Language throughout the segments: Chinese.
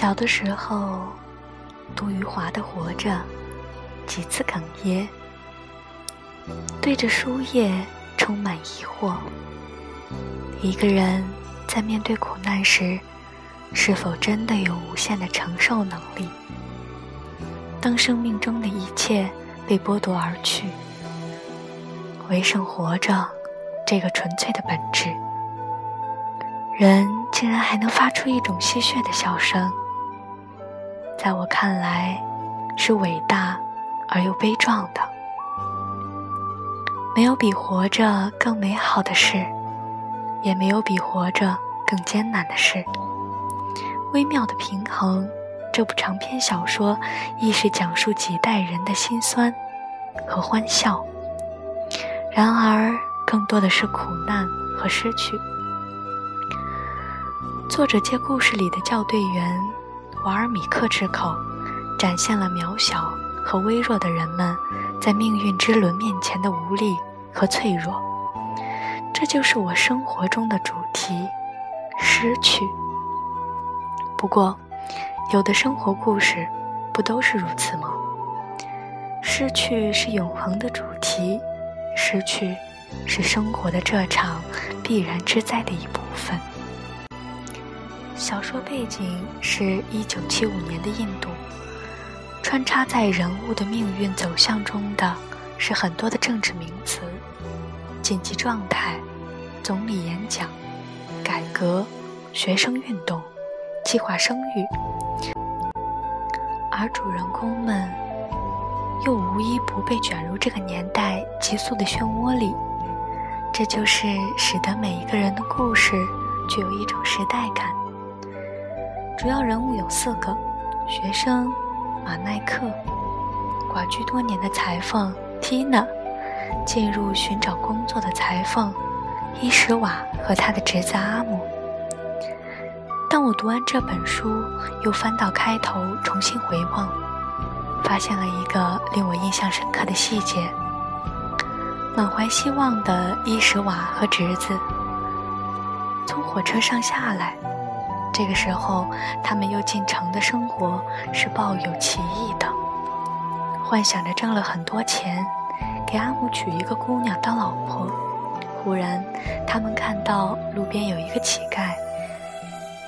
小的时候，杜余华的《活着》几次哽咽，对着书页充满疑惑。一个人在面对苦难时，是否真的有无限的承受能力？当生命中的一切被剥夺而去，唯剩活着这个纯粹的本质，人竟然还能发出一种戏谑的笑声，在我看来，是伟大而又悲壮的。没有比活着更美好的事，也没有比活着更艰难的事。微妙的平衡。这部长篇小说亦是讲述几代人的辛酸和欢笑，然而更多的是苦难和失去。作者借故事里的校对员瓦尔米克之口，展现了渺小和微弱的人们在命运之轮面前的无力和脆弱。这就是我生活中的主题——失去。不过。有的生活故事，不都是如此吗？失去是永恒的主题，失去是生活的这场必然之灾的一部分。小说背景是一九七五年的印度，穿插在人物的命运走向中的是很多的政治名词：紧急状态、总理演讲、改革、学生运动、计划生育。而主人公们又无一不被卷入这个年代急速的漩涡里，这就是使得每一个人的故事具有一种时代感。主要人物有四个：学生马奈克、寡居多年的裁缝缇娜、进入寻找工作的裁缝伊什瓦和他的侄子阿姆。当我读完这本书，又翻到开头重新回望，发现了一个令我印象深刻的细节：满怀希望的伊什瓦和侄子从火车上下来，这个时候他们又进城的生活是抱有歧义的，幻想着挣了很多钱，给阿姆娶一个姑娘当老婆。忽然，他们看到路边有一个乞丐。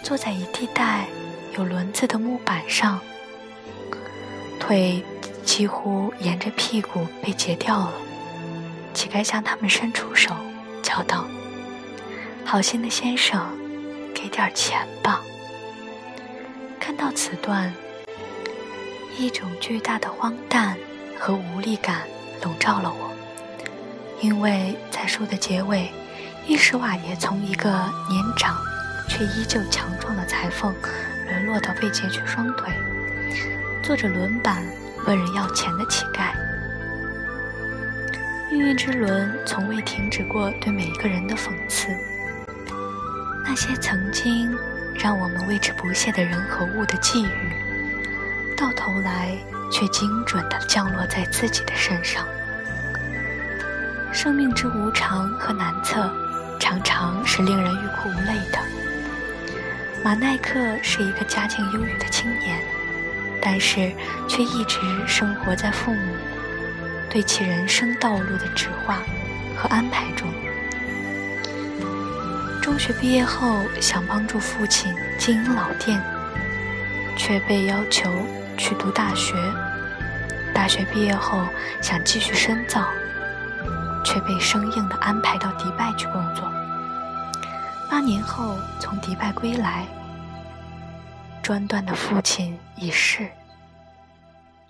坐在一地带有轮子的木板上，腿几乎沿着屁股被截掉了。乞丐向他们伸出手，叫道：“好心的先生，给点钱吧。”看到此段，一种巨大的荒诞和无力感笼罩了我，因为在书的结尾，伊什瓦也从一个年长。却依旧强壮的裁缝，沦落到被截去双腿，坐着轮板问人要钱的乞丐。命运之轮从未停止过对每一个人的讽刺。那些曾经让我们为之不屑的人和物的际遇，到头来却精准地降落在自己的身上。生命之无常和难测，常常是令人欲哭无泪的。马奈克是一个家境优越的青年，但是却一直生活在父母对其人生道路的指划和安排中。中学毕业后，想帮助父亲经营老店，却被要求去读大学。大学毕业后，想继续深造，却被生硬地安排到迪拜去工作。八年后，从迪拜归来，专断的父亲已逝，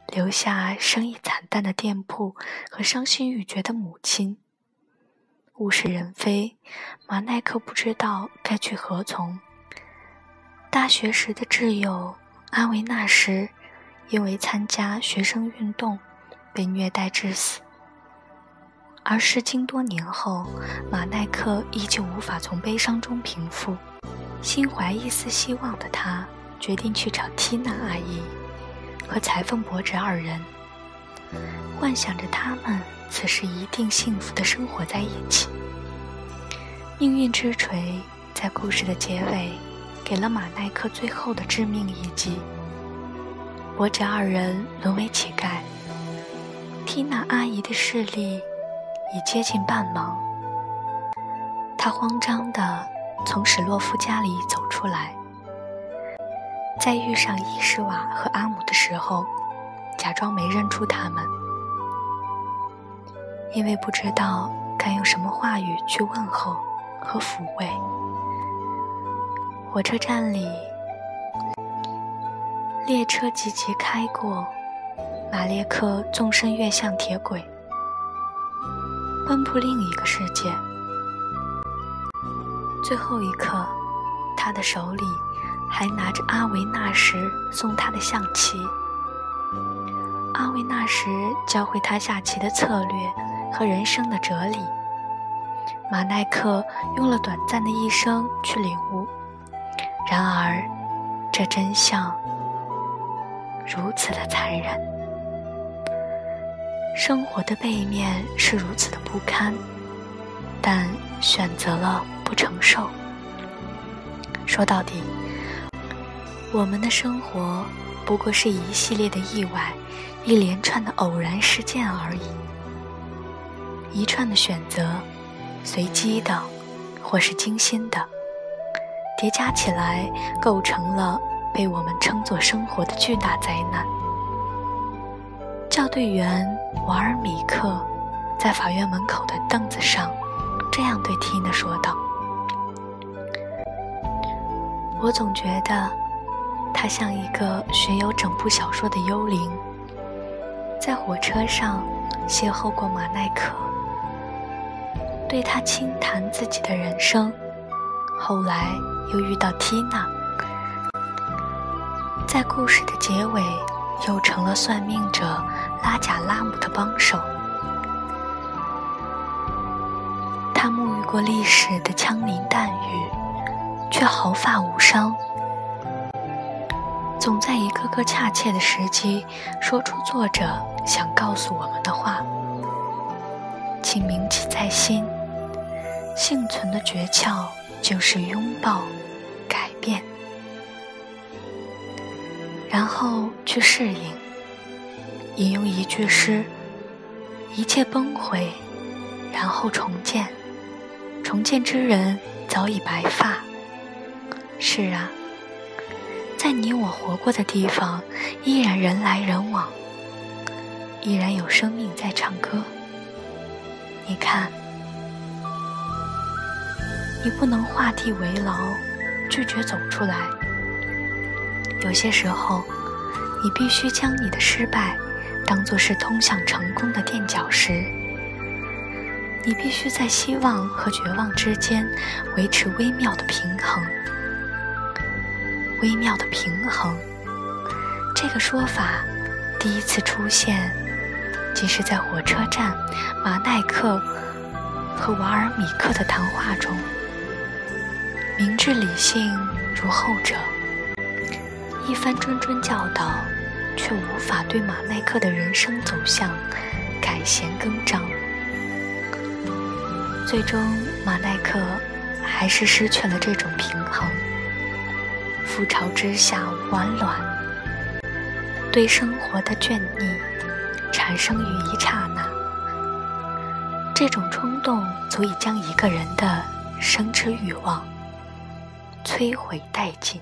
留下生意惨淡的店铺和伤心欲绝的母亲。物是人非，马奈克不知道该去何从。大学时的挚友阿维纳什，因为参加学生运动被虐待致死。而时经多年后，马奈克依旧无法从悲伤中平复，心怀一丝希望的他，决定去找缇娜阿姨和裁缝伯侄二人，幻想着他们此时一定幸福的生活在一起。命运之锤在故事的结尾给了马奈克最后的致命一击。伯哲二人沦为乞丐，缇娜阿姨的视力已接近半盲。她慌张地从史洛夫家里走出来，在遇上伊什瓦和阿姆的时候，假装没认出他们，因为不知道该用什么话语去问候和抚慰。火车站里，列车急急开过，马列克纵身跃向铁轨，奔赴另一个世界。最后一刻，他的手里还拿着阿维纳什送他的象棋。阿维纳什教会他下棋的策略和人生的哲理。马奈克用了短暂的一生去领悟。然而，这真相如此的残忍，生活的背面是如此的不堪，但选择了不承受。说到底，我们的生活不过是一系列的意外，一连串的偶然事件而已，一串的选择，随机的，或是精心的。叠加起来，构成了被我们称作生活的巨大灾难。校对员瓦尔米克在法院门口的凳子上这样对缇娜说道：“我总觉得他像一个学有整部小说的幽灵，在火车上邂逅过马奈克，对他轻谈自己的人生，后来。”又遇到缇娜，在故事的结尾，又成了算命者拉贾拉姆的帮手。他沐浴过历史的枪林弹雨，却毫发无伤，总在一个个恰切的时机，说出作者想告诉我们的话。请铭记在心，幸存的诀窍。就是拥抱改变，然后去适应。引用一句诗：“一切崩毁，然后重建。重建之人早已白发。”是啊，在你我活过的地方，依然人来人往，依然有生命在唱歌。你看。你不能画地为牢，拒绝走出来。有些时候，你必须将你的失败当作是通向成功的垫脚石。你必须在希望和绝望之间维持微妙的平衡。微妙的平衡，这个说法第一次出现，即是在火车站马奈克和瓦尔米克的谈话中。明智理性如后者，一番谆谆教导，却无法对马奈克的人生走向改弦更张。最终，马奈克还是失去了这种平衡，覆巢之下无完卵。对生活的倦腻产生于一刹那，这种冲动足以将一个人的生殖欲望。摧毁殆尽。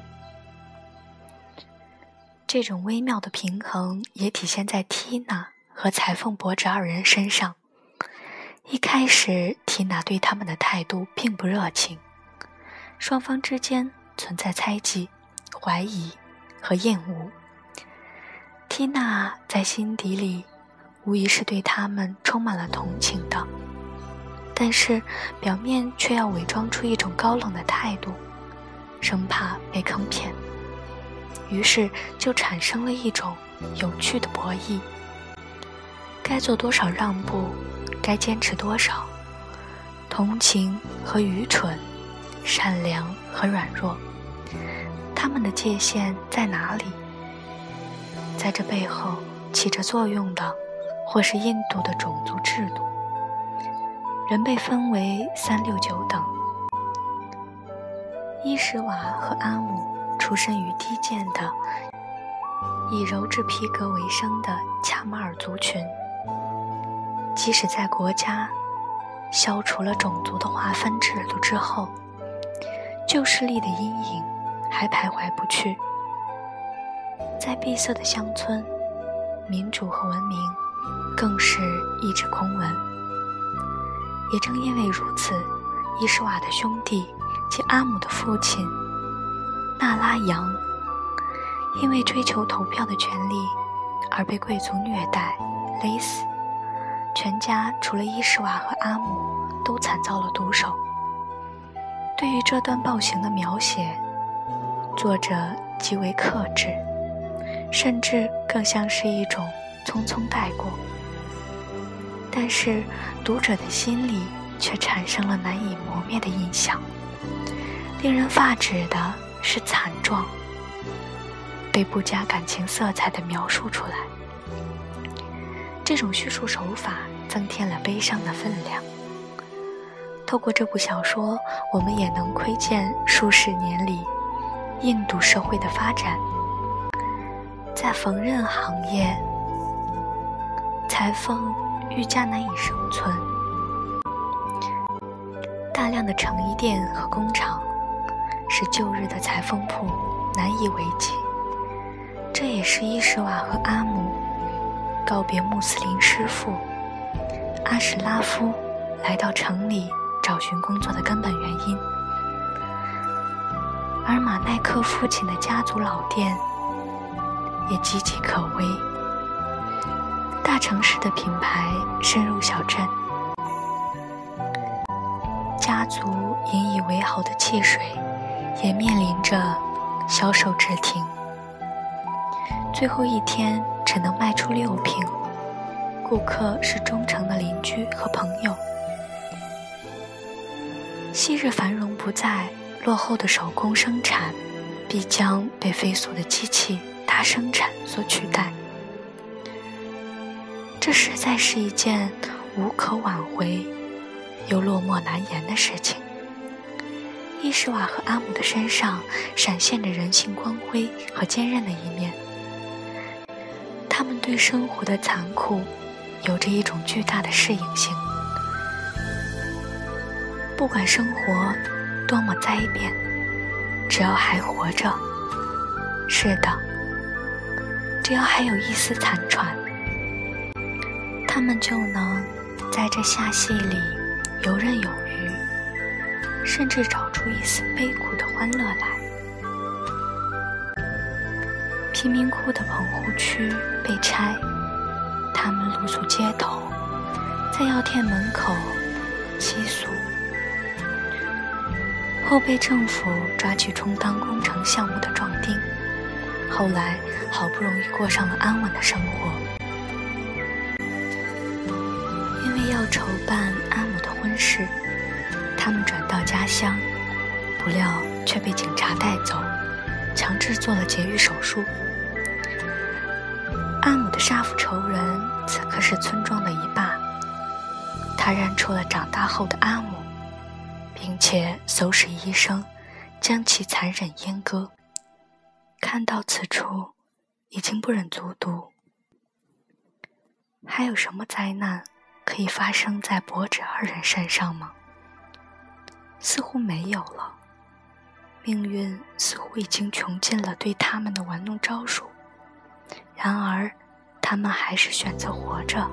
这种微妙的平衡也体现在缇娜和裁缝伯哲二人身上。一开始，缇娜对他们的态度并不热情，双方之间存在猜忌、怀疑和厌恶。缇娜在心底里无疑是对他们充满了同情的，但是表面却要伪装出一种高冷的态度。生怕被坑骗，于是就产生了一种有趣的博弈：该做多少让步，该坚持多少，同情和愚蠢，善良和软弱，他们的界限在哪里？在这背后起着作用的，或是印度的种族制度，人被分为三六九等。伊什瓦和阿姆出生于低贱的、以鞣制皮革为生的恰马尔族群。即使在国家消除了种族的划分制度之后，旧势力的阴影还徘徊不去。在闭塞的乡村，民主和文明更是一纸空文。也正因为如此，伊什瓦的兄弟及阿姆的父亲纳拉扬，因为追求投票的权利而被贵族虐待、勒死。全家除了伊什瓦和阿姆，都惨遭了毒手。对于这段暴行的描写，作者极为克制，甚至更像是一种匆匆带过。但是读者的心里却产生了难以磨灭的印象。令人发指的是惨状，被不加感情色彩的描述出来。这种叙述手法增添了悲伤的分量。透过这部小说，我们也能窥见数十年里印度社会的发展。在缝纫行业，裁缝愈加难以生存，大量的成衣店和工厂使旧日的裁缝铺难以为继。这也是伊什瓦和阿姆告别穆斯林师傅阿什拉夫，来到城里。找寻工作的根本原因，而马奈克父亲的家族老店也岌岌可危。大城市的品牌深入小镇，家族引以为豪的汽水也面临着销售止停，最后一天只能卖出六瓶。顾客是忠诚的邻居和朋友。昔日繁荣不再，落后的手工生产必将被飞速的机器大生产所取代。这实在是一件无可挽回又落寞难言的事情。伊什瓦和阿姆的身上闪现着人性光辉和坚韧的一面，他们对生活的残酷有着一种巨大的适应性。不管生活多么灾变，只要还活着，是的，只要还有一丝残喘，他们就能在这下戏里游刃有余，甚至找出一丝悲苦的欢乐来。贫民窟的棚户区被拆，他们露宿街头，在药店门口寄宿。后被政府抓去充当工程项目的壮丁，后来好不容易过上了安稳的生活。因为要筹办阿姆的婚事，他们转到家乡，不料却被警察带走，强制做了节育手术。阿姆的杀父仇人此刻是村庄的一霸，他认出了长大后的阿姆。并且搜使医生将其残忍阉割。看到此处，已经不忍卒读。还有什么灾难可以发生在伯侄二人身上吗？似乎没有了。命运似乎已经穷尽了对他们的玩弄招数。然而，他们还是选择活着。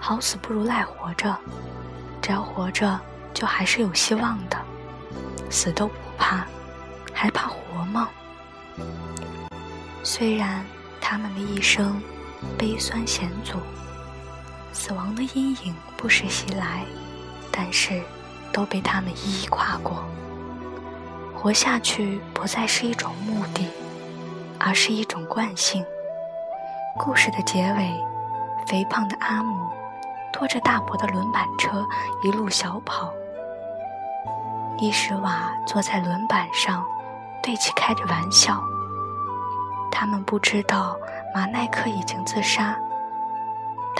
好死不如赖活着。只要活着。就还是有希望的，死都不怕，还怕活吗？虽然他们的一生悲酸险阻，死亡的阴影不时袭来，但是都被他们一一跨过。活下去不再是一种目的，而是一种惯性。故事的结尾，肥胖的阿姆拖着大伯的轮板车一路小跑。伊什瓦坐在轮板上，对其开着玩笑。他们不知道马奈克已经自杀，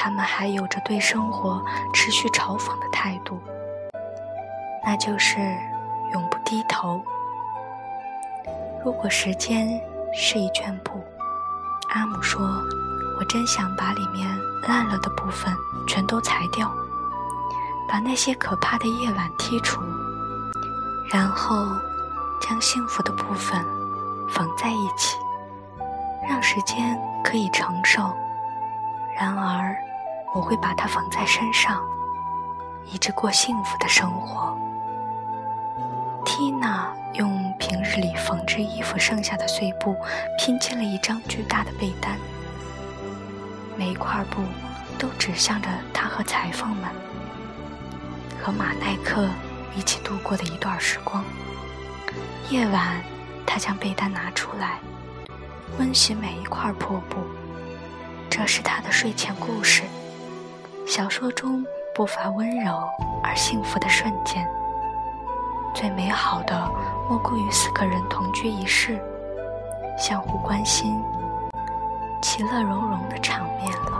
他们还有着对生活持续嘲讽的态度，那就是永不低头。如果时间是一卷布，阿姆说：“我真想把里面烂了的部分全都裁掉，把那些可怕的夜晚剔除，然后将幸福的部分缝在一起，让时间可以承受。然而，我会把它缝在身上。”一直过幸福的生活。缇娜用平日里缝制衣服剩下的碎布拼接了一张巨大的被单，每一块布都指向着她和裁缝们、和马奈克一起度过的一段时光。夜晚，她将被单拿出来，温习每一块破布，这是她的睡前故事。小说中。不乏温柔而幸福的瞬间，最美好的莫过于四个人同居一室，相互关心，其乐融融的场面了。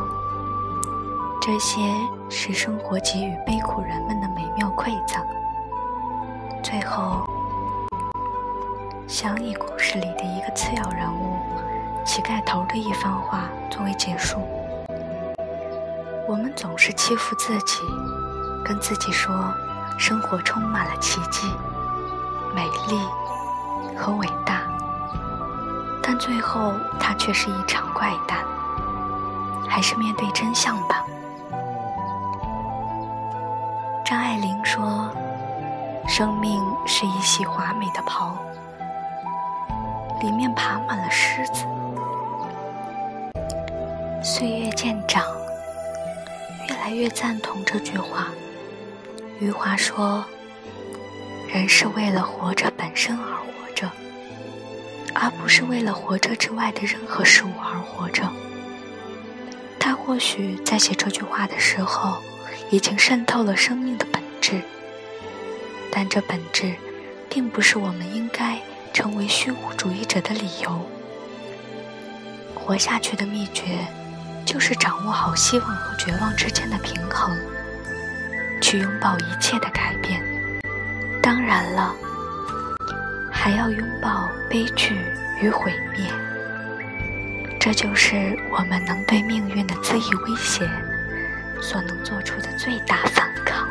这些是生活给予悲苦人们的美妙馈赠。最后，想以故事里的一个次要人物乞丐头的一番话作为结束。我们总是欺负自己，跟自己说生活充满了奇迹、美丽和伟大，但最后它却是一场怪诞。还是面对真相吧。张爱玲说：“生命是一袭华美的袍，里面爬满了虱子。”岁月渐长。越来越赞同这句话。余华说：“人是为了活着本身而活着，而不是为了活着之外的任何事物而活着。”他或许在写这句话的时候，已经渗透了生命的本质，但这本质，并不是我们应该成为虚无主义者的理由。活下去的秘诀。就是掌握好希望和绝望之间的平衡，去拥抱一切的改变。当然了，还要拥抱悲剧与毁灭。这就是我们能对命运的恣意威胁所能做出的最大反抗。